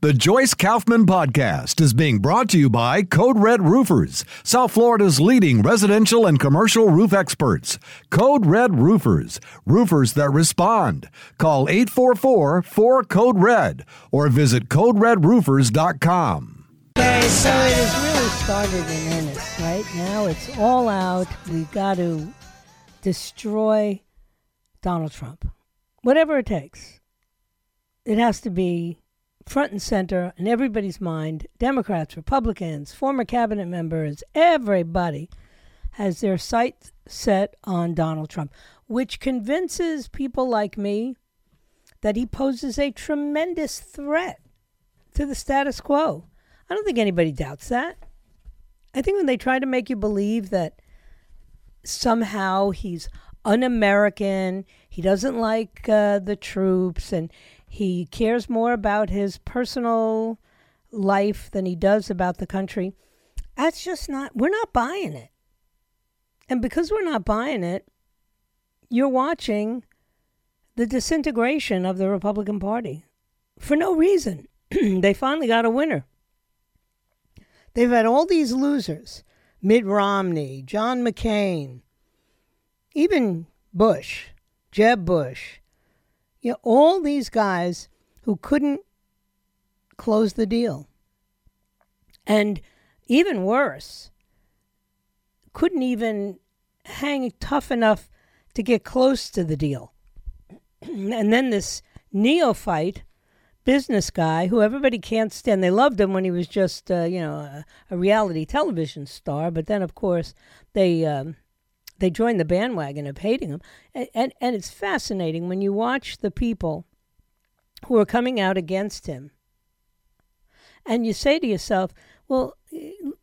The Joyce Kaufman Podcast is being brought to you by Code Red Roofers, South Florida's leading residential and commercial roof experts. Code Red Roofers, roofers that respond. Call 844 4 Code Red or visit CodeRedRoofers.com. Okay, so it has really started in earnest, right? Now it's all out. We've got to destroy Donald Trump. Whatever it takes. It has to be front and center in everybody's mind. Democrats, Republicans, former cabinet members, everybody has their sights set on Donald Trump, which convinces people like me that he poses a tremendous threat to the status quo. I don't think anybody doubts that. I think when they try to make you believe that somehow he's un American, he doesn't like uh, the troops, and he cares more about his personal life than he does about the country. That's just not, we're not buying it. And because we're not buying it, you're watching the disintegration of the Republican Party for no reason. they finally got a winner. They've had all these losers Mitt Romney, John McCain, even Bush, Jeb Bush, you know, all these guys who couldn't close the deal. And even worse, couldn't even hang tough enough to get close to the deal. and then this neophyte business guy who everybody can't stand. They loved him when he was just, uh, you know, a, a, reality television star. But then, of course, they um, they joined the bandwagon of hating him. And, and, and it's fascinating when you watch the people who are coming out against him. And you say to yourself, well,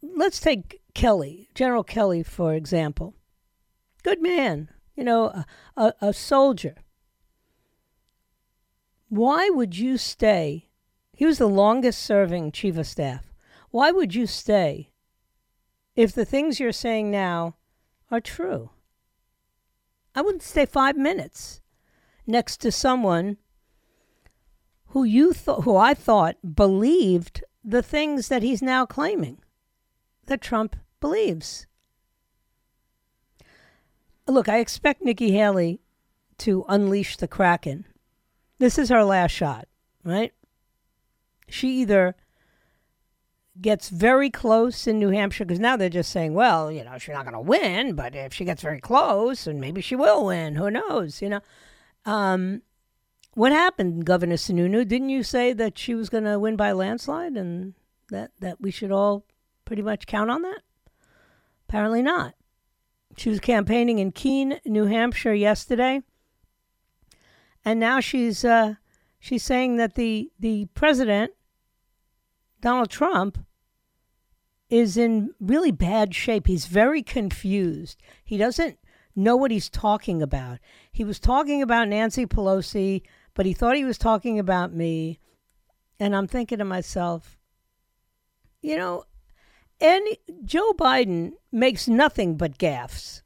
let's take Kelly, General Kelly, for example. Good man, you know, a, a, a soldier. Why would you stay? He was the longest serving chief of staff. Why would you stay if the things you're saying now are true. I wouldn't stay five minutes next to someone who you thought, who I thought believed the things that he's now claiming that Trump believes. Look, I expect Nikki Haley to unleash the Kraken. This is her last shot, right? She either gets very close in New Hampshire, because now they're just saying, well, you know, she's not going to win, but if she gets very close, and maybe she will win, who knows, you know. Um, what happened, Governor Sununu? Didn't you say that she was going to win by landslide and that, that we should all pretty much count on that? Apparently not. She was campaigning in Keene, New Hampshire yesterday. And now she's uh, she's saying that the, the president Donald Trump is in really bad shape. He's very confused. He doesn't know what he's talking about. He was talking about Nancy Pelosi, but he thought he was talking about me. And I'm thinking to myself, you know, and Joe Biden makes nothing but gaffes.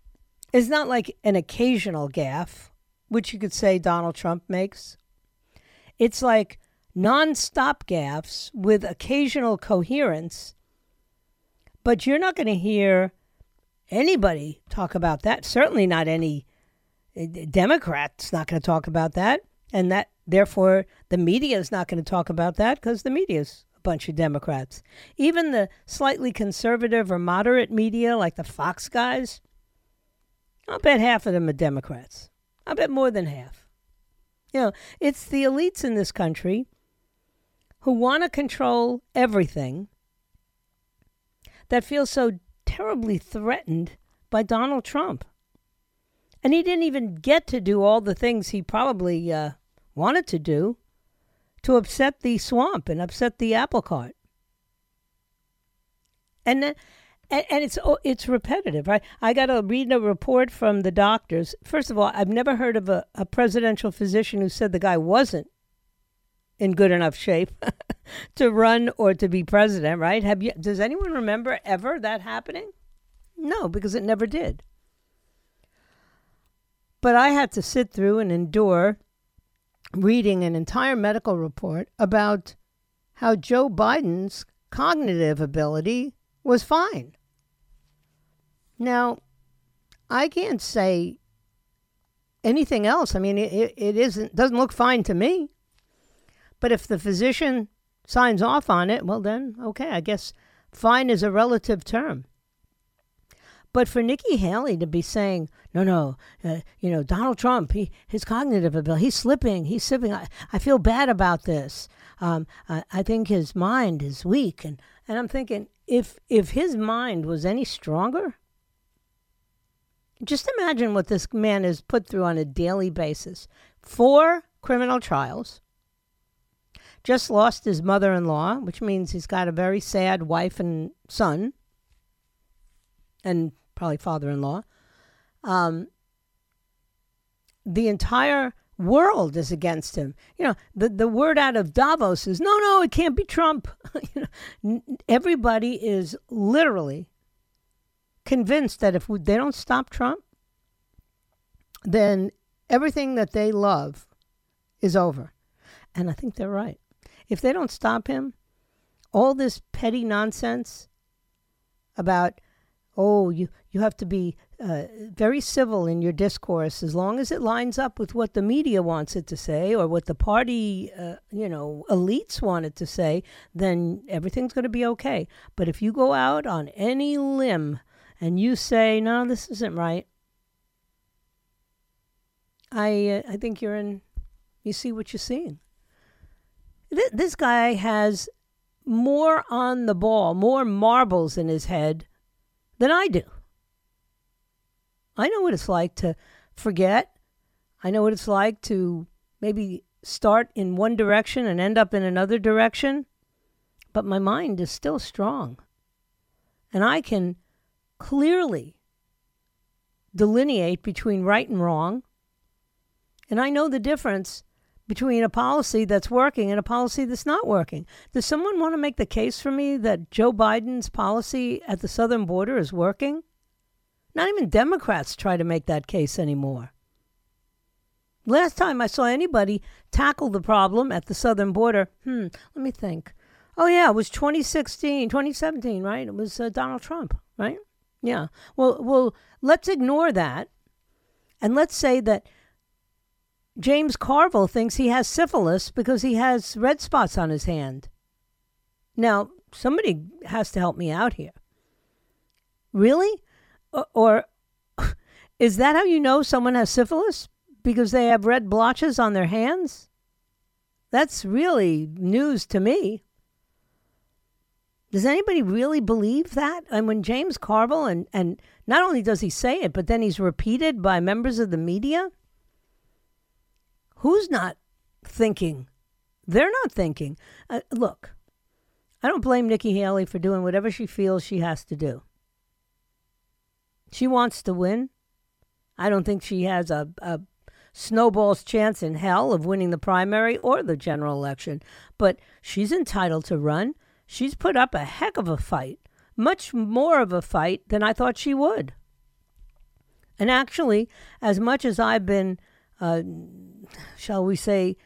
It's not like an occasional gaffe, which you could say Donald Trump makes. It's like non-stop gaffes with occasional coherence, but you're not going to hear anybody talk about that. Certainly not any eh, Democrats not going to talk about that, and that therefore the media is not going to talk about that because the media is a bunch of Democrats. Even the slightly conservative or moderate media, like the Fox guys, I'll bet half of them are Democrats. I bet more than half. You know, it's the elites in this country who want to control everything that feel so terribly threatened by Donald Trump. And he didn't even get to do all the things he probably uh, wanted to do to upset the swamp and upset the apple cart. And then, and, and it's oh, it's repetitive, right? I got to read a report from the doctors. First of all, I've never heard of a, a presidential physician who said the guy wasn't in good enough shape to run or to be president, right? Have you does anyone remember ever that happening? No, because it never did. But I had to sit through and endure reading an entire medical report about how Joe Biden's cognitive ability was fine. Now, I can't say anything else. I mean, it, it isn't doesn't look fine to me. But if the physician signs off on it, well, then okay, I guess fine is a relative term. But for Nikki Haley to be saying, no, no, uh, you know, Donald Trump, he, his cognitive ability, he's slipping, he's slipping. I, I feel bad about this. Um, I, I think his mind is weak. And, and I'm thinking, if, if his mind was any stronger, just imagine what this man is put through on a daily basis. Four criminal trials. Just lost his mother in law, which means he's got a very sad wife and son and probably father in law. Um, the entire world is against him. You know, the, the word out of Davos is no, no, it can't be Trump. you know, everybody is literally convinced that if they don't stop Trump, then everything that they love is over. And I think they're right. If they don't stop him, all this petty nonsense about oh, you, you have to be uh, very civil in your discourse as long as it lines up with what the media wants it to say or what the party, uh, you know, elites want it to say, then everything's going to be okay. But if you go out on any limb and you say, no, this isn't right, I, uh, I think you're in, you see what you're seeing. Th- this guy has more on the ball, more marbles in his head than I do. I know what it's like to forget. I know what it's like to maybe start in one direction and end up in another direction, but my mind is still strong. And I can clearly delineate between right and wrong. And I know the difference between a policy that's working and a policy that's not working. Does someone want to make the case for me that Joe Biden's policy at the southern border is working? Not even Democrats try to make that case anymore. Last time I saw anybody tackle the problem at the southern border, hmm, let me think. Oh, yeah, it was 2016, 2017, right? It was uh, Donald Trump, right? Yeah. Well, well, let's ignore that. And let's say that James Carville thinks he has syphilis because he has red spots on his hand. Now, somebody has to help me out here. Really? Or, or is that how you know someone has syphilis? Because they have red blotches on their hands? That's really news to me. Does anybody really believe that? And when James Carville, and, and not only does he say it, but then he's repeated by members of the media, Who's not thinking? They're not thinking. Uh, look, I don't blame Nikki Haley for doing whatever she feels she has to do. She wants to win. I don't think she has a, a snowball's chance in hell of winning the primary or the general election, but she's entitled to run. She's put up a heck of a fight, much more of a fight than I thought she would. And actually, as much as I've been uh, shall we say,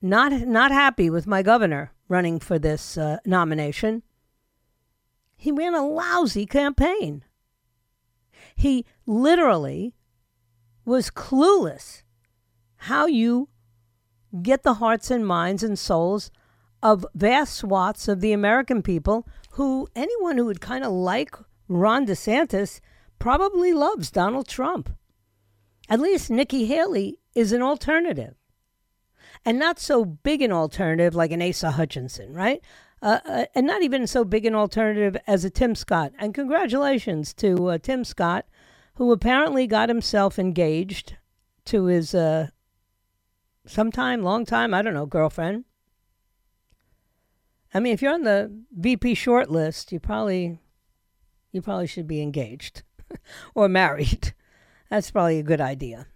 not not happy with my governor running for this uh, nomination. He ran a lousy campaign. He literally was clueless how you get the hearts and minds and souls of vast swaths of the American people who anyone who would kind of like Ron DeSantis probably loves Donald Trump. At least Nikki Haley is an alternative. And not so big an alternative like an Asa Hutchinson, right? Uh, uh, and not even so big an alternative as a Tim Scott. And congratulations to uh, Tim Scott, who apparently got himself engaged to his uh, sometime, long time, I don't know, girlfriend. I mean, if you're on the VP short list, you probably you probably should be engaged or married. That's probably a good idea.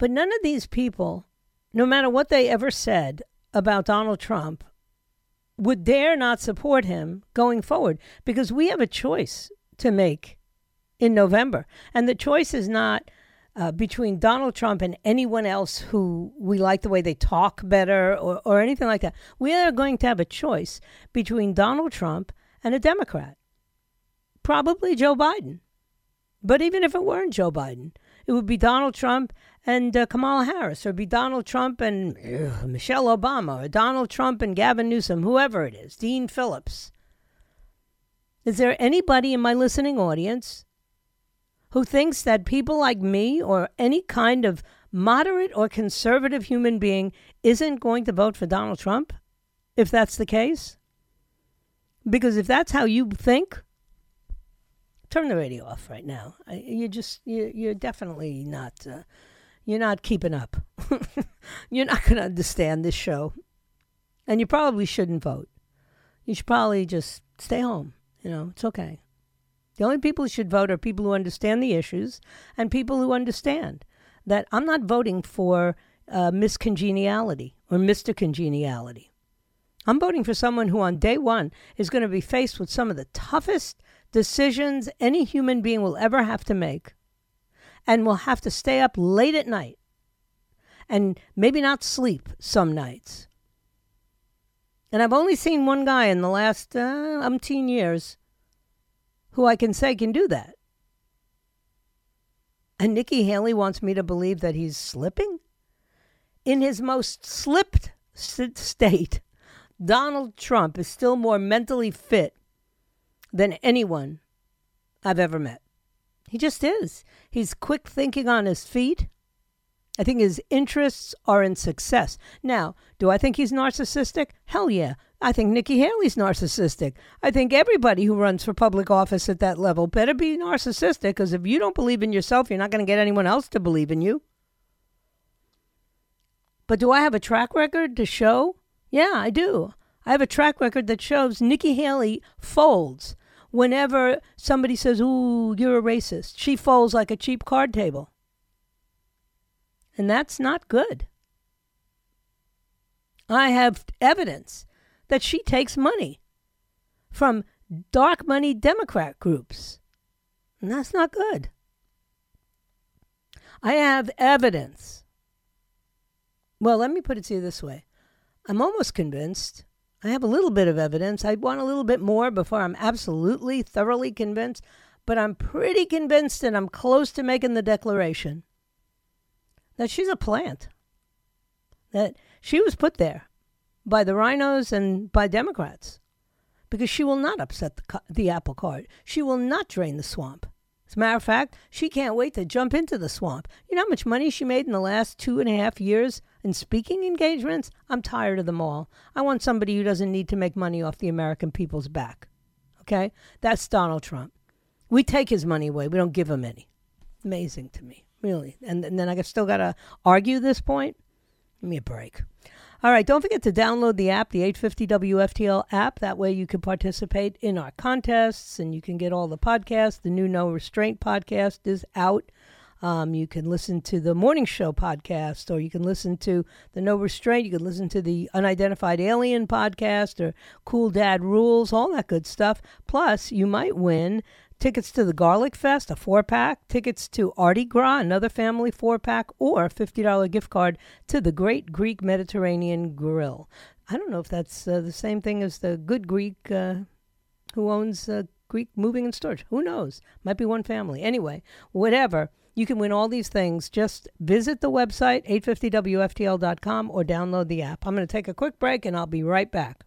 But none of these people, no matter what they ever said about Donald Trump, would dare not support him going forward because we have a choice to make in November. And the choice is not uh, between Donald Trump and anyone else who we like the way they talk better or, or anything like that. We are going to have a choice between Donald Trump and a Democrat, probably Joe Biden. But even if it weren't Joe Biden, it would be Donald Trump and uh, Kamala Harris, or be Donald Trump and Michelle Obama, or Donald Trump and Gavin Newsom, whoever it is, Dean Phillips. Is there anybody in my listening audience who thinks that people like me or any kind of moderate or conservative human being isn't going to vote for Donald Trump if that's the case? Because if that's how you think, turn the radio off right now. You just you you're definitely not uh, you're not keeping up. you're not going to understand this show, and you probably shouldn't vote. You should probably just stay home. You know, it's okay. The only people who should vote are people who understand the issues and people who understand that I'm not voting for uh, Miss Congeniality or Mr. Congeniality. I'm voting for someone who, on day one, is going to be faced with some of the toughest decisions any human being will ever have to make and will have to stay up late at night and maybe not sleep some nights. And I've only seen one guy in the last uh, umpteen years who I can say can do that. And Nikki Haley wants me to believe that he's slipping? In his most slipped state, Donald Trump is still more mentally fit than anyone I've ever met. He just is. He's quick thinking on his feet. I think his interests are in success. Now, do I think he's narcissistic? Hell yeah. I think Nikki Haley's narcissistic. I think everybody who runs for public office at that level better be narcissistic because if you don't believe in yourself, you're not going to get anyone else to believe in you. But do I have a track record to show? Yeah, I do. I have a track record that shows Nikki Haley folds whenever somebody says, Ooh, you're a racist. She folds like a cheap card table. And that's not good. I have evidence that she takes money from dark money Democrat groups. And that's not good. I have evidence. Well, let me put it to you this way I'm almost convinced. I have a little bit of evidence. I want a little bit more before I'm absolutely, thoroughly convinced. But I'm pretty convinced and I'm close to making the declaration that she's a plant. That she was put there by the RINOs and by Democrats because she will not upset the, the apple cart. She will not drain the swamp. As a matter of fact, she can't wait to jump into the swamp. You know how much money she made in the last two and a half years in speaking engagements? I'm tired of them all. I want somebody who doesn't need to make money off the American people's back. Okay? That's Donald Trump. We take his money away, we don't give him any. Amazing to me, really. And, and then I still got to argue this point? Give me a break. All right, don't forget to download the app, the 850 WFTL app. That way you can participate in our contests and you can get all the podcasts. The new No Restraint podcast is out. Um, you can listen to the Morning Show podcast, or you can listen to the No Restraint. You can listen to the Unidentified Alien podcast, or Cool Dad Rules, all that good stuff. Plus, you might win tickets to the Garlic Fest, a four pack, tickets to ArtiGras, another family four pack, or a $50 gift card to the Great Greek Mediterranean Grill. I don't know if that's uh, the same thing as the Good Greek uh, who owns uh, Greek Moving and Storage. Who knows? Might be one family. Anyway, whatever. You can win all these things. Just visit the website, 850WFTL.com, or download the app. I'm going to take a quick break and I'll be right back.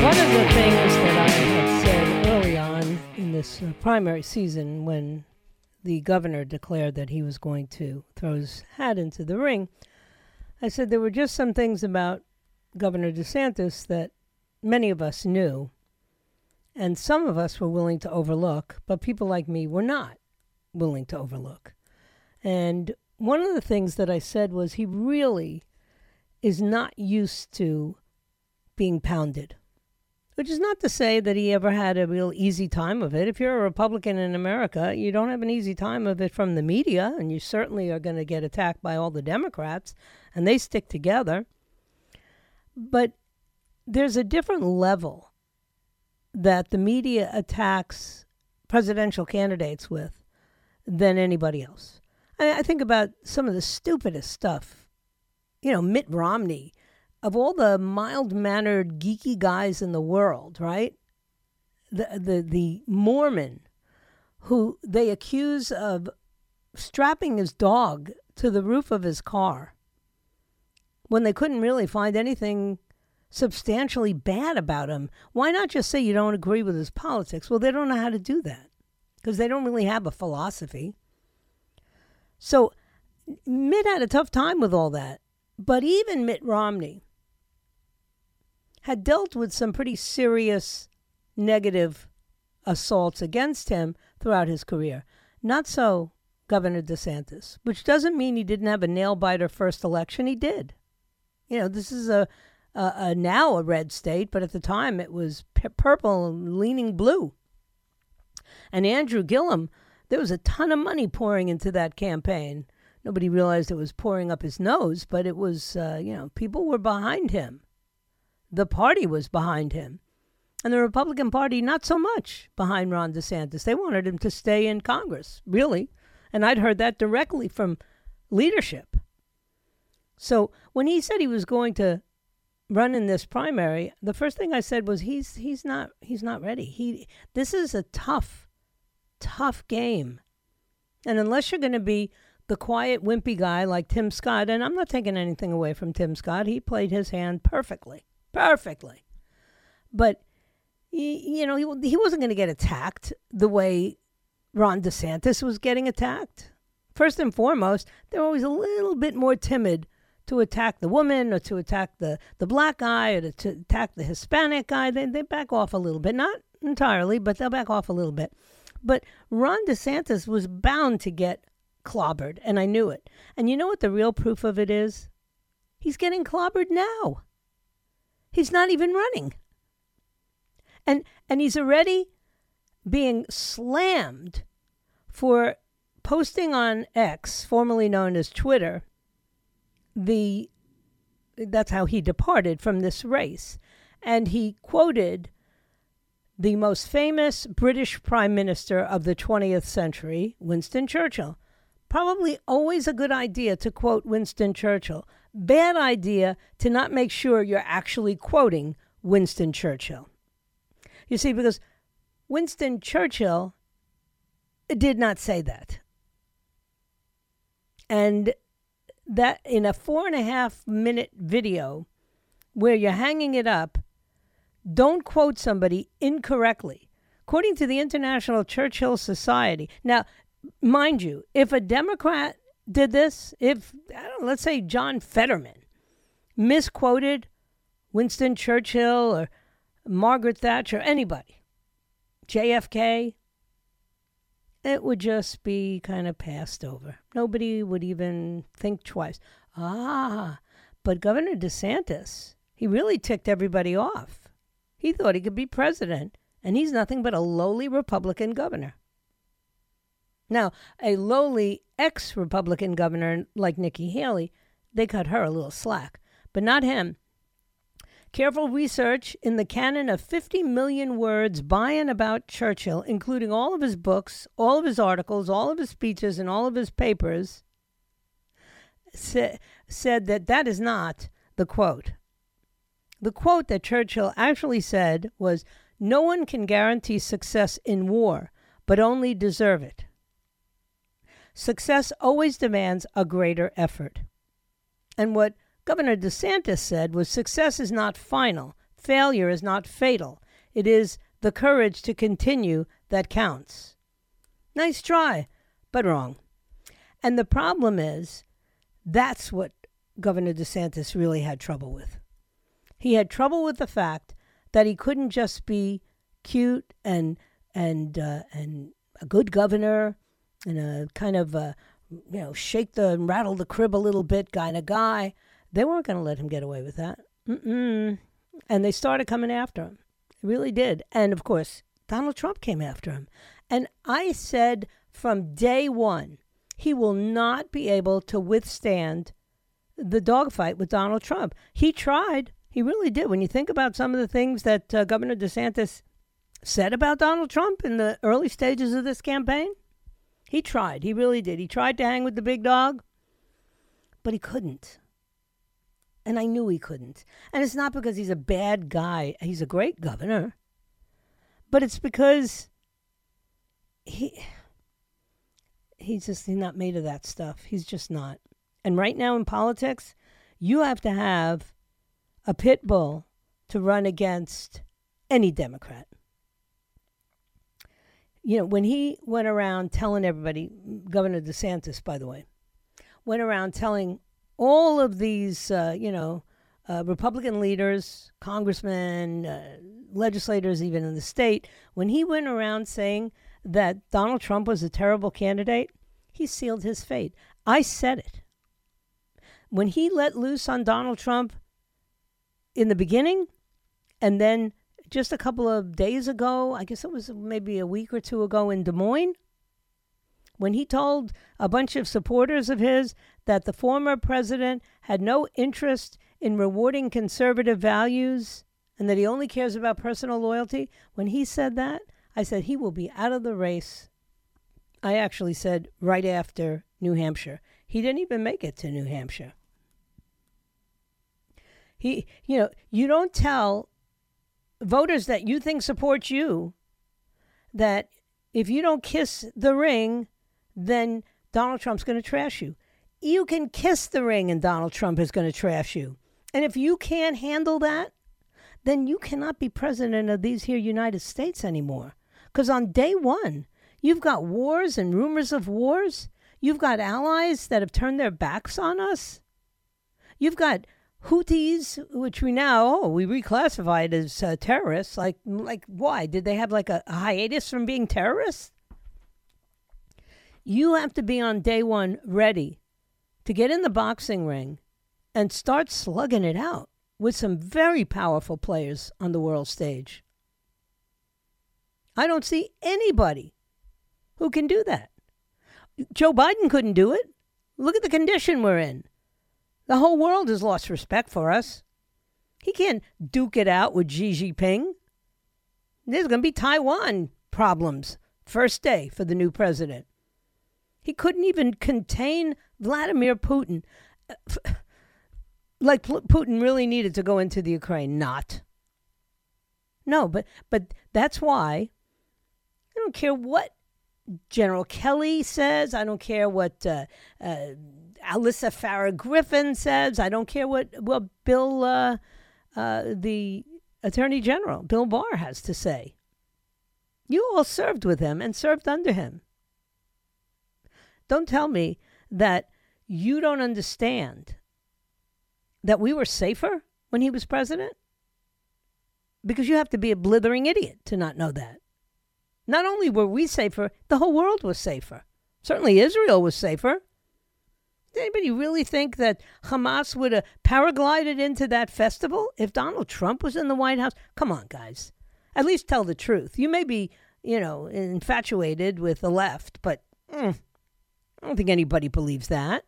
One of the things that I had said early on in this uh, primary season when the governor declared that he was going to throw his hat into the ring, I said there were just some things about Governor DeSantis that many of us knew, and some of us were willing to overlook, but people like me were not willing to overlook. And one of the things that I said was he really is not used to being pounded. Which is not to say that he ever had a real easy time of it. If you're a Republican in America, you don't have an easy time of it from the media, and you certainly are going to get attacked by all the Democrats, and they stick together. But there's a different level that the media attacks presidential candidates with than anybody else. I, I think about some of the stupidest stuff. You know, Mitt Romney of all the mild mannered, geeky guys in the world, right? The, the, the Mormon who they accuse of strapping his dog to the roof of his car when they couldn't really find anything substantially bad about him. Why not just say you don't agree with his politics? Well, they don't know how to do that because they don't really have a philosophy. So Mitt had a tough time with all that. But even Mitt Romney, had dealt with some pretty serious negative assaults against him throughout his career. Not so Governor DeSantis, which doesn't mean he didn't have a nail biter first election. He did. You know, this is a, a, a now a red state, but at the time it was p- purple and leaning blue. And Andrew Gillum, there was a ton of money pouring into that campaign. Nobody realized it was pouring up his nose, but it was, uh, you know, people were behind him. The party was behind him. And the Republican Party, not so much behind Ron DeSantis. They wanted him to stay in Congress, really. And I'd heard that directly from leadership. So when he said he was going to run in this primary, the first thing I said was he's he's not he's not ready. He this is a tough, tough game. And unless you're going to be the quiet, wimpy guy like Tim Scott, and I'm not taking anything away from Tim Scott, he played his hand perfectly perfectly. But, you know, he, he wasn't going to get attacked the way Ron DeSantis was getting attacked. First and foremost, they're always a little bit more timid to attack the woman or to attack the, the black guy or to, to attack the Hispanic guy. They, they back off a little bit. Not entirely, but they'll back off a little bit. But Ron DeSantis was bound to get clobbered, and I knew it. And you know what the real proof of it is? He's getting clobbered now. He's not even running. And and he's already being slammed for posting on X, formerly known as Twitter, the that's how he departed from this race. And he quoted the most famous British prime minister of the 20th century, Winston Churchill. Probably always a good idea to quote Winston Churchill. Bad idea to not make sure you're actually quoting Winston Churchill. You see, because Winston Churchill did not say that. And that in a four and a half minute video where you're hanging it up, don't quote somebody incorrectly. According to the International Churchill Society. Now, mind you, if a Democrat did this, if, know, let's say John Fetterman misquoted Winston Churchill or Margaret Thatcher, anybody, JFK, it would just be kind of passed over. Nobody would even think twice. Ah, but Governor DeSantis, he really ticked everybody off. He thought he could be president, and he's nothing but a lowly Republican governor. Now, a lowly ex Republican governor like Nikki Haley, they cut her a little slack, but not him. Careful research in the canon of 50 million words by and about Churchill, including all of his books, all of his articles, all of his speeches, and all of his papers, sa- said that that is not the quote. The quote that Churchill actually said was No one can guarantee success in war, but only deserve it. Success always demands a greater effort. And what Governor DeSantis said was success is not final, failure is not fatal. It is the courage to continue that counts. Nice try, but wrong. And the problem is that's what Governor DeSantis really had trouble with. He had trouble with the fact that he couldn't just be cute and and uh, and a good governor and a kind of a, you know shake the rattle the crib a little bit kind of guy. They weren't going to let him get away with that. Mm-mm. And they started coming after him. They really did. And of course, Donald Trump came after him. And I said from day one, he will not be able to withstand the dogfight with Donald Trump. He tried. He really did. When you think about some of the things that uh, Governor DeSantis said about Donald Trump in the early stages of this campaign, he tried. He really did. He tried to hang with the big dog, but he couldn't. And I knew he couldn't. And it's not because he's a bad guy, he's a great governor, but it's because he. He's just he's not made of that stuff. He's just not. And right now in politics, you have to have a pit bull to run against any Democrat. You know, when he went around telling everybody, Governor DeSantis, by the way, went around telling all of these, uh, you know, uh, Republican leaders, congressmen, uh, legislators, even in the state, when he went around saying that Donald Trump was a terrible candidate, he sealed his fate. I said it. When he let loose on Donald Trump in the beginning, and then just a couple of days ago, I guess it was maybe a week or two ago in Des Moines, when he told a bunch of supporters of his that the former president had no interest in rewarding conservative values and that he only cares about personal loyalty, when he said that, I said he will be out of the race. I actually said right after New Hampshire. He didn't even make it to New Hampshire. He, you know, you don't tell voters that you think support you that if you don't kiss the ring, then Donald Trump's going to trash you. You can kiss the ring and Donald Trump is going to trash you. And if you can't handle that, then you cannot be president of these here United States anymore. Because on day one, you've got wars and rumors of wars. You've got allies that have turned their backs on us. You've got Houthis, which we now oh we reclassified as uh, terrorists. Like like why did they have like a, a hiatus from being terrorists? You have to be on day one ready to get in the boxing ring and start slugging it out with some very powerful players on the world stage. I don't see anybody who can do that. Joe Biden couldn't do it. Look at the condition we're in. The whole world has lost respect for us. He can't duke it out with Xi Jinping. There's going to be Taiwan problems first day for the new president. He couldn't even contain Vladimir Putin. Like Putin really needed to go into the Ukraine, not. No, but but that's why I don't care what General Kelly says. I don't care what uh, uh, Alyssa Farah Griffin says. I don't care what what Bill, uh, uh, the Attorney General, Bill Barr, has to say. You all served with him and served under him. Don't tell me that you don't understand that we were safer when he was president. Because you have to be a blithering idiot to not know that. Not only were we safer, the whole world was safer. Certainly Israel was safer. Did anybody really think that Hamas would have paraglided into that festival if Donald Trump was in the White House? Come on, guys. At least tell the truth. You may be, you know, infatuated with the left, but mm, I don't think anybody believes that.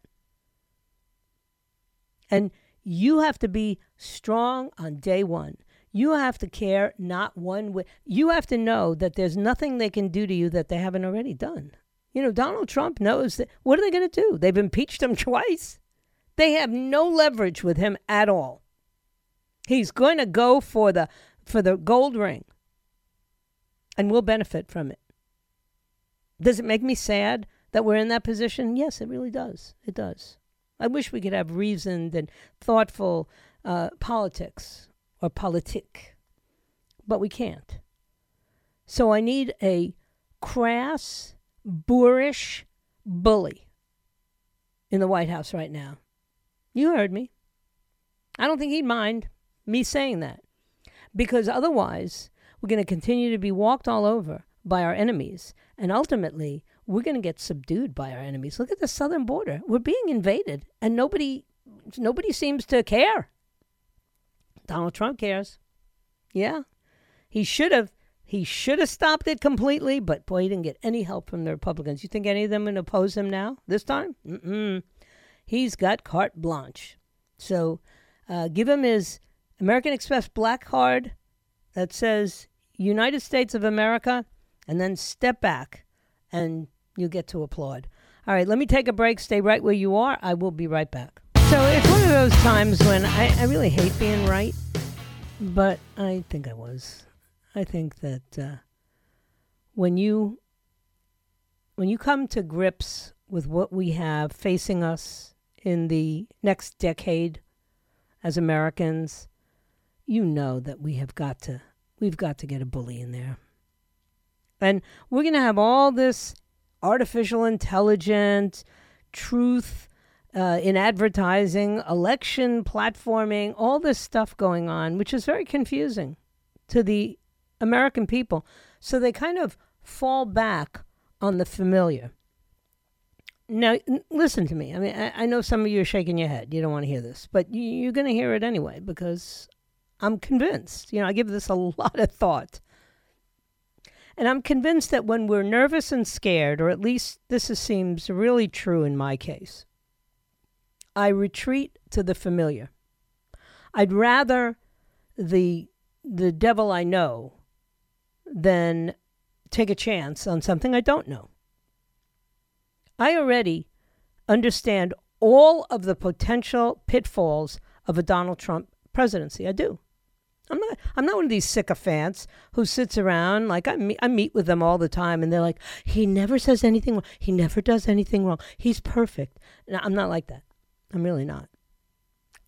And You have to be strong on day one. You have to care not one way. You have to know that there's nothing they can do to you that they haven't already done. You know, Donald Trump knows that. What are they going to do? They've impeached him twice. They have no leverage with him at all. He's going to go for the for the gold ring, and we'll benefit from it. Does it make me sad that we're in that position? Yes, it really does. It does. I wish we could have reasoned and thoughtful uh, politics or politic, but we can't. So I need a crass, boorish bully in the White House right now. You heard me. I don't think he'd mind me saying that because otherwise we're going to continue to be walked all over by our enemies and ultimately we're going to get subdued by our enemies. Look at the southern border. We're being invaded and nobody nobody seems to care. Donald Trump cares. Yeah. He should have he should have stopped it completely, but boy, he didn't get any help from the Republicans. You think any of them would oppose him now this time? Mm-mm. He's got carte blanche. So uh, give him his American Express black card that says United States of America, and then step back, and you get to applaud. All right, let me take a break. Stay right where you are. I will be right back. So it's one of those times when I, I really hate being right, but I think I was. I think that uh, when you when you come to grips with what we have facing us in the next decade as Americans, you know that we have got to we've got to get a bully in there. And we're going to have all this artificial intelligence, truth uh, in advertising, election platforming, all this stuff going on, which is very confusing to the American people. So they kind of fall back on the familiar. Now, listen to me. I mean, I, I know some of you are shaking your head. You don't want to hear this, but you, you're going to hear it anyway because I'm convinced. You know, I give this a lot of thought. And I'm convinced that when we're nervous and scared, or at least this is, seems really true in my case, I retreat to the familiar. I'd rather the the devil I know than take a chance on something I don't know. I already understand all of the potential pitfalls of a Donald Trump presidency. I do. I'm not. I'm not one of these sycophants who sits around like I meet. I meet with them all the time, and they're like, "He never says anything wrong. He never does anything wrong. He's perfect." I'm not like that. I'm really not.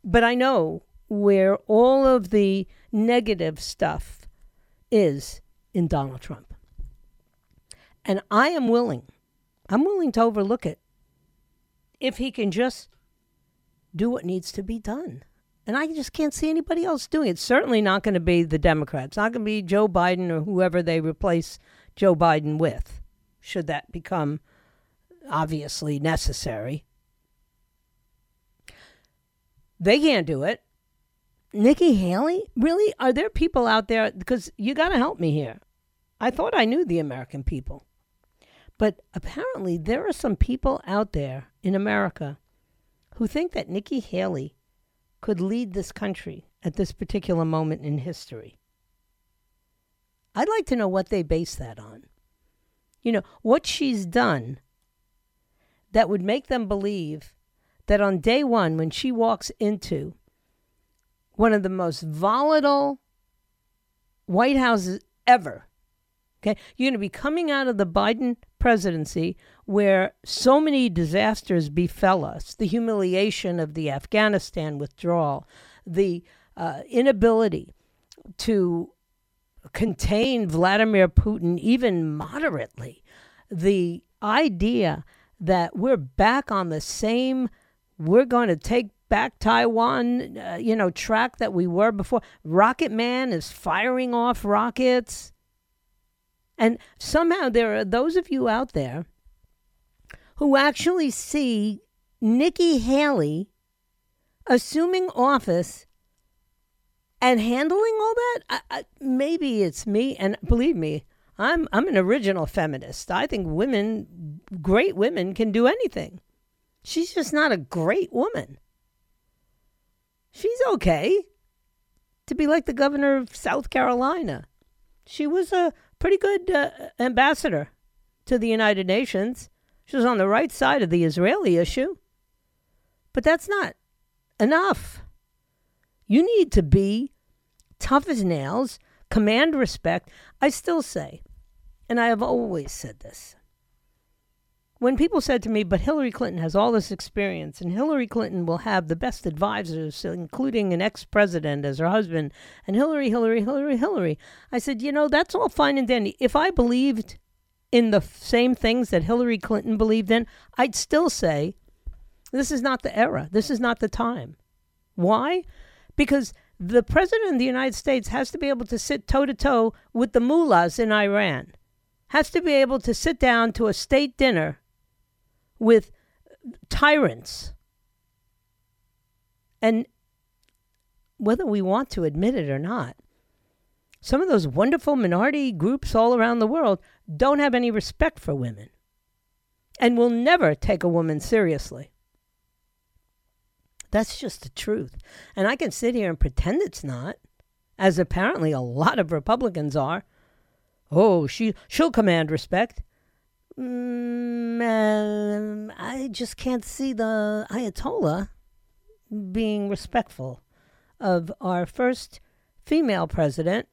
But I know where all of the negative stuff is in Donald Trump. And I am willing, I'm willing to overlook it if he can just do what needs to be done. And I just can't see anybody else doing it. Certainly not going to be the Democrats. Not going to be Joe Biden or whoever they replace Joe Biden with, should that become obviously necessary. They can't do it. Nikki Haley? Really? Are there people out there? Because you got to help me here. I thought I knew the American people. But apparently, there are some people out there in America who think that Nikki Haley could lead this country at this particular moment in history. I'd like to know what they base that on. You know, what she's done that would make them believe that on day one, when she walks into one of the most volatile White Houses ever, okay, you're going to be coming out of the Biden presidency where so many disasters befell us. The humiliation of the Afghanistan withdrawal, the uh, inability to contain Vladimir Putin even moderately, the idea that we're back on the same we're going to take back Taiwan, uh, you know, track that we were before. Rocket Man is firing off rockets. And somehow there are those of you out there who actually see Nikki Haley assuming office and handling all that. I, I, maybe it's me, and believe me, I'm I'm an original feminist. I think women, great women, can do anything. She's just not a great woman. She's okay to be like the governor of South Carolina. She was a pretty good uh, ambassador to the United Nations. She was on the right side of the Israeli issue. But that's not enough. You need to be tough as nails, command respect. I still say, and I have always said this when people said to me, but Hillary Clinton has all this experience, and Hillary Clinton will have the best advisors, including an ex president as her husband, and Hillary, Hillary, Hillary, Hillary, I said, you know, that's all fine and dandy. If I believed in the same things that Hillary Clinton believed in, I'd still say, this is not the era. This is not the time. Why? Because the president of the United States has to be able to sit toe to toe with the mullahs in Iran, has to be able to sit down to a state dinner with tyrants. And whether we want to admit it or not, some of those wonderful minority groups all around the world don't have any respect for women and will never take a woman seriously. That's just the truth. And I can sit here and pretend it's not, as apparently a lot of Republicans are. Oh, she she'll command respect. Mm, uh, I just can't see the Ayatollah being respectful of our first female president,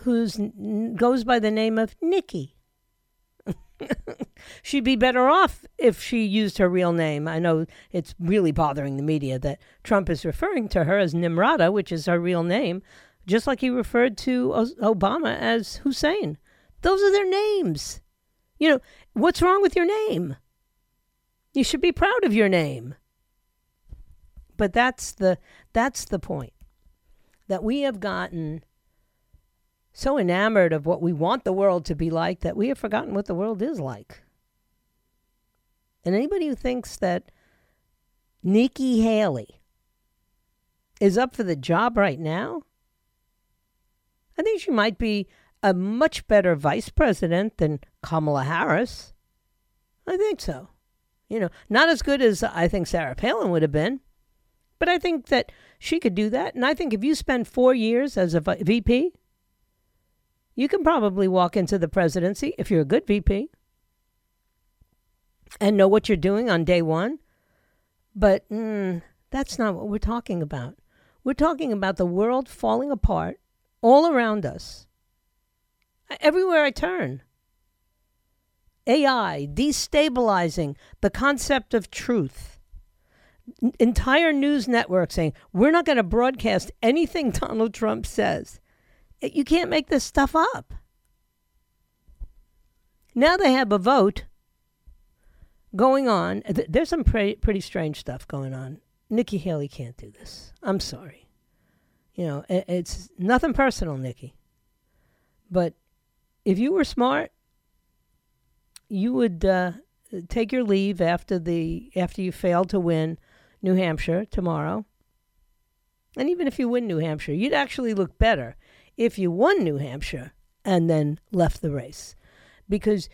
who goes by the name of Nikki. She'd be better off if she used her real name. I know it's really bothering the media that Trump is referring to her as Nimrata, which is her real name, just like he referred to Obama as Hussein. Those are their names. You know, what's wrong with your name? You should be proud of your name. But that's the that's the point. That we have gotten so enamored of what we want the world to be like that we have forgotten what the world is like. And anybody who thinks that Nikki Haley is up for the job right now, I think she might be a much better vice president than Kamala Harris. I think so. You know, not as good as I think Sarah Palin would have been, but I think that she could do that. And I think if you spend four years as a VP, you can probably walk into the presidency if you're a good VP and know what you're doing on day one. But mm, that's not what we're talking about. We're talking about the world falling apart all around us everywhere I turn. AI destabilizing the concept of truth. N- entire news network saying, we're not going to broadcast anything Donald Trump says. You can't make this stuff up. Now they have a vote going on. There's some pre- pretty strange stuff going on. Nikki Haley can't do this. I'm sorry. You know, it's nothing personal, Nikki. But if you were smart, you would uh, take your leave after the after you failed to win New Hampshire tomorrow. And even if you win New Hampshire, you'd actually look better if you won New Hampshire and then left the race. Because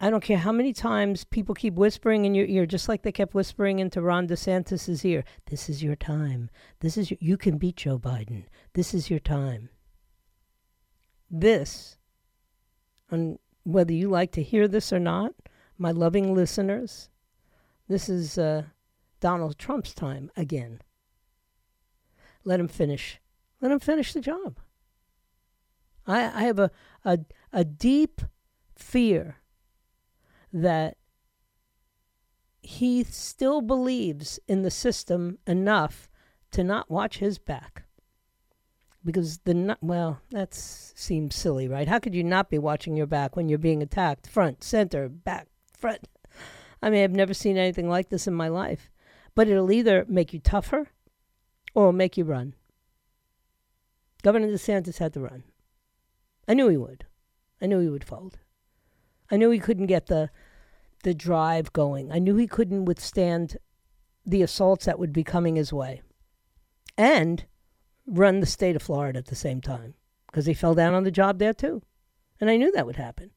I don't care how many times people keep whispering in your ear, just like they kept whispering into Ron DeSantis' ear, this is your time. This is your, you can beat Joe Biden. This is your time. This and whether you like to hear this or not, my loving listeners, this is uh, Donald Trump's time again. Let him finish. Let him finish the job. I, I have a, a, a deep fear that he still believes in the system enough to not watch his back because the well that seems silly right? How could you not be watching your back when you're being attacked front center back front? I mean i've never seen anything like this in my life. But it'll either make you tougher or make you run. Governor desantis had to run. I knew he would. I knew he would fold. I knew he couldn't get the the drive going. I knew he couldn't withstand the assaults that would be coming his way. And run the state of Florida at the same time because he fell down on the job there too. And I knew that would happen.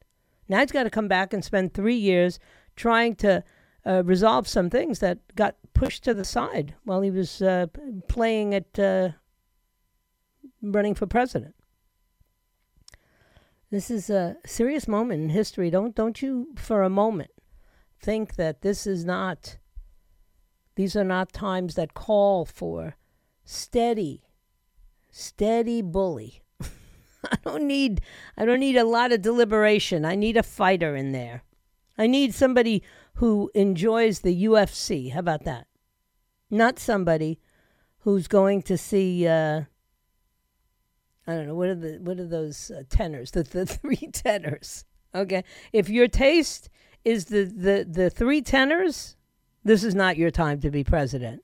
Now he's got to come back and spend three years trying to uh, resolve some things that got pushed to the side while he was uh, playing at uh, running for president. This is a serious moment in history. Don't don't you for a moment think that this is not these are not times that call for steady steady bully. I don't need I don't need a lot of deliberation. I need a fighter in there. I need somebody who enjoys the UFC. How about that? Not somebody who's going to see uh, I don't know what are the what are those uh, tenors? The the three tenors. Okay, if your taste is the the the three tenors, this is not your time to be president.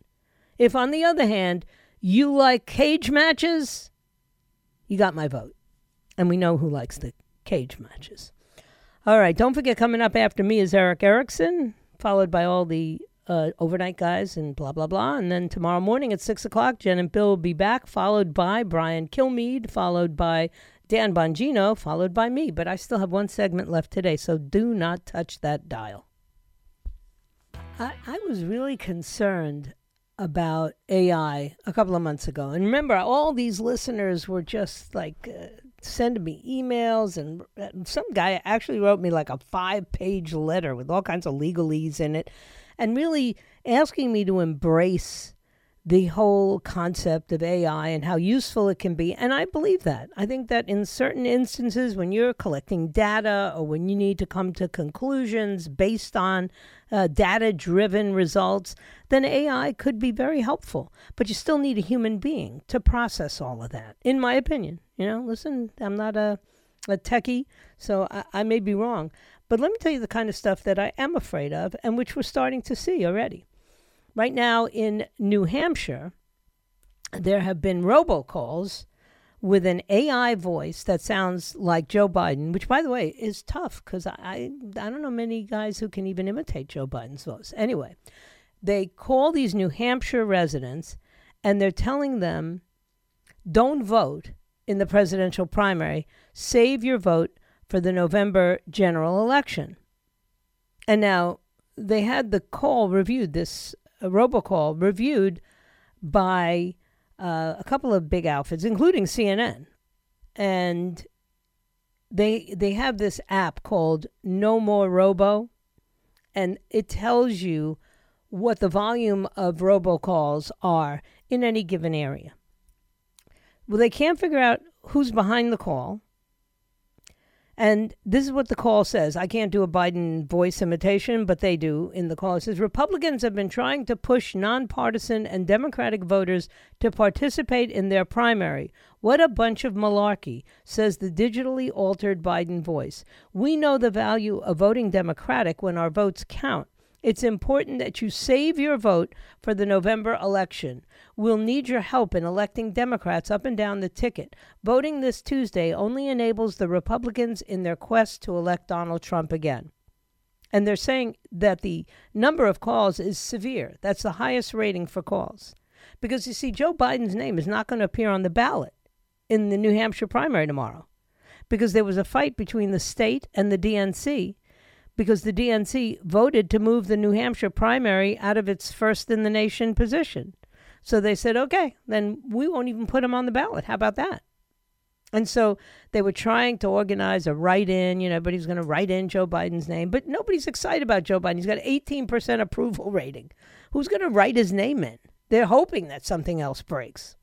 If on the other hand you like cage matches, you got my vote, and we know who likes the cage matches. All right, don't forget coming up after me is Erick Erickson, followed by all the uh, overnight guys and blah blah blah. And then tomorrow morning at six o'clock, Jen and Bill will be back, followed by Brian Kilmeade, followed by Dan Bongino, followed by me. But I still have one segment left today, so do not touch that dial. I, I was really concerned about AI a couple of months ago. And remember, all these listeners were just like uh, sending me emails, and some guy actually wrote me like a five page letter with all kinds of legalese in it, and really asking me to embrace the whole concept of AI and how useful it can be. And I believe that. I think that in certain instances, when you're collecting data or when you need to come to conclusions based on uh, data driven results, then AI could be very helpful. But you still need a human being to process all of that, in my opinion. You know, listen, I'm not a, a techie, so I, I may be wrong. But let me tell you the kind of stuff that I am afraid of and which we're starting to see already. Right now in New Hampshire, there have been robocalls with an AI voice that sounds like Joe Biden, which, by the way, is tough because I, I, I don't know many guys who can even imitate Joe Biden's voice. Anyway, they call these New Hampshire residents and they're telling them don't vote in the presidential primary, save your vote for the November general election. And now they had the call reviewed this a robocall reviewed by uh, a couple of big outfits, including CNN, and they they have this app called Nomorobo, and it tells you what the volume of robocalls are in any given area. Well, they can't figure out who's behind the call. And this is what the call says. I can't do a Biden voice imitation, but they do in the call. It says Republicans have been trying to push nonpartisan and Democratic voters to participate in their primary. What a bunch of malarkey, says the digitally altered Biden voice. We know the value of voting Democratic when our votes count. It's important that you save your vote for the November election. We'll need your help in electing Democrats up and down the ticket. Voting this Tuesday only enables the Republicans in their quest to elect Donald Trump again. And they're saying that the number of calls is severe. That's the highest rating for calls. Because you see, Joe Biden's name is not going to appear on the ballot in the New Hampshire primary tomorrow because there was a fight between the state and the DNC because the DNC voted to move the New Hampshire primary out of its first in the nation position. So they said, okay, then we won't even put him on the ballot. How about that? And so they were trying to organize a write in. You know, everybody's going to write in Joe Biden's name, but nobody's excited about Joe Biden. He's got 18% approval rating. Who's going to write his name in? They're hoping that something else breaks.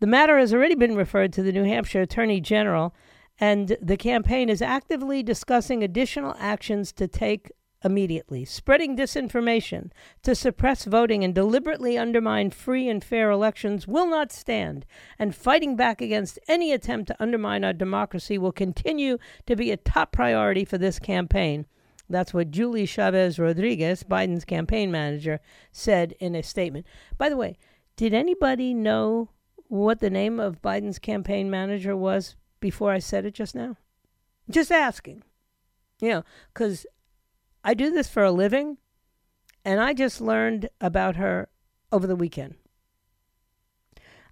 The matter has already been referred to the New Hampshire Attorney General and the campaign is actively discussing additional actions to take immediately. Spreading disinformation to suppress voting and deliberately undermine free and fair elections will not stand, and fighting back against any attempt to undermine our democracy will continue to be a top priority for this campaign. That's what Julie Chavez Rodriguez, Biden's campaign manager, said in a statement. By the way, did anybody know what the name of Biden's campaign manager was before I said it just now? Just asking. You know, because I do this for a living, and I just learned about her over the weekend.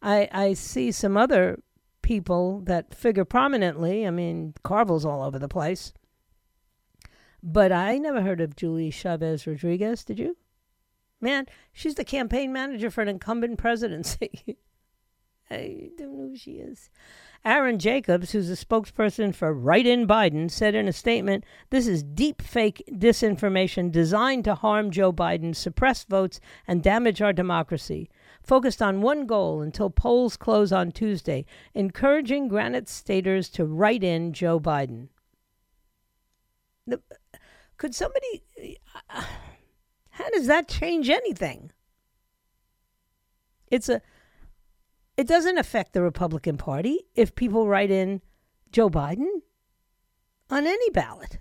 I I see some other people that figure prominently. I mean, Carville's all over the place. But I never heard of Julie Chavez Rodriguez. Did you? Man, she's the campaign manager for an incumbent presidency. I don't know who she is. Aaron Jacobs, who's a spokesperson for Write In Biden, said in a statement this is deep fake disinformation designed to harm Joe Biden, suppress votes, and damage our democracy. Focused on one goal until polls close on Tuesday encouraging Granite Staters to write in Joe Biden. The, could somebody. Uh, how does that change anything? It's a it doesn't affect the Republican Party if people write in Joe Biden on any ballot.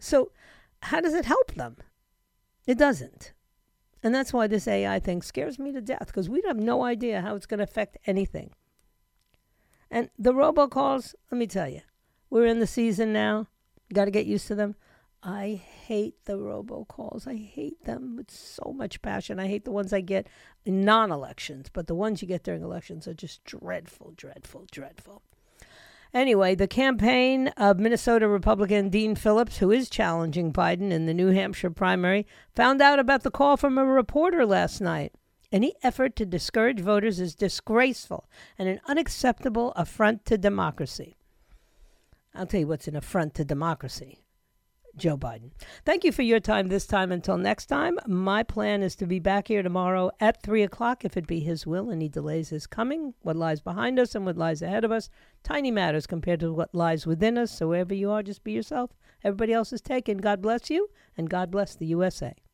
So, how does it help them? It doesn't. And that's why this AI thing scares me to death because we have no idea how it's going to affect anything. And the robocalls, let me tell you, we're in the season now. Got to get used to them. I hate the robocalls. I hate them with so much passion. I hate the ones I get in non elections, but the ones you get during elections are just dreadful, dreadful, dreadful. Anyway, the campaign of Minnesota Republican Dean Phillips, who is challenging Biden in the New Hampshire primary, found out about the call from a reporter last night. Any effort to discourage voters is disgraceful and an unacceptable affront to democracy. I'll tell you what's an affront to democracy Joe Biden. Thank you for your time this time. Until next time, my plan is to be back here tomorrow at 3 o'clock if it be His will and He delays His coming. What lies behind us and what lies ahead of us, tiny matters compared to what lies within us. So wherever you are, just be yourself. Everybody else is taken. God bless you, and God bless the USA.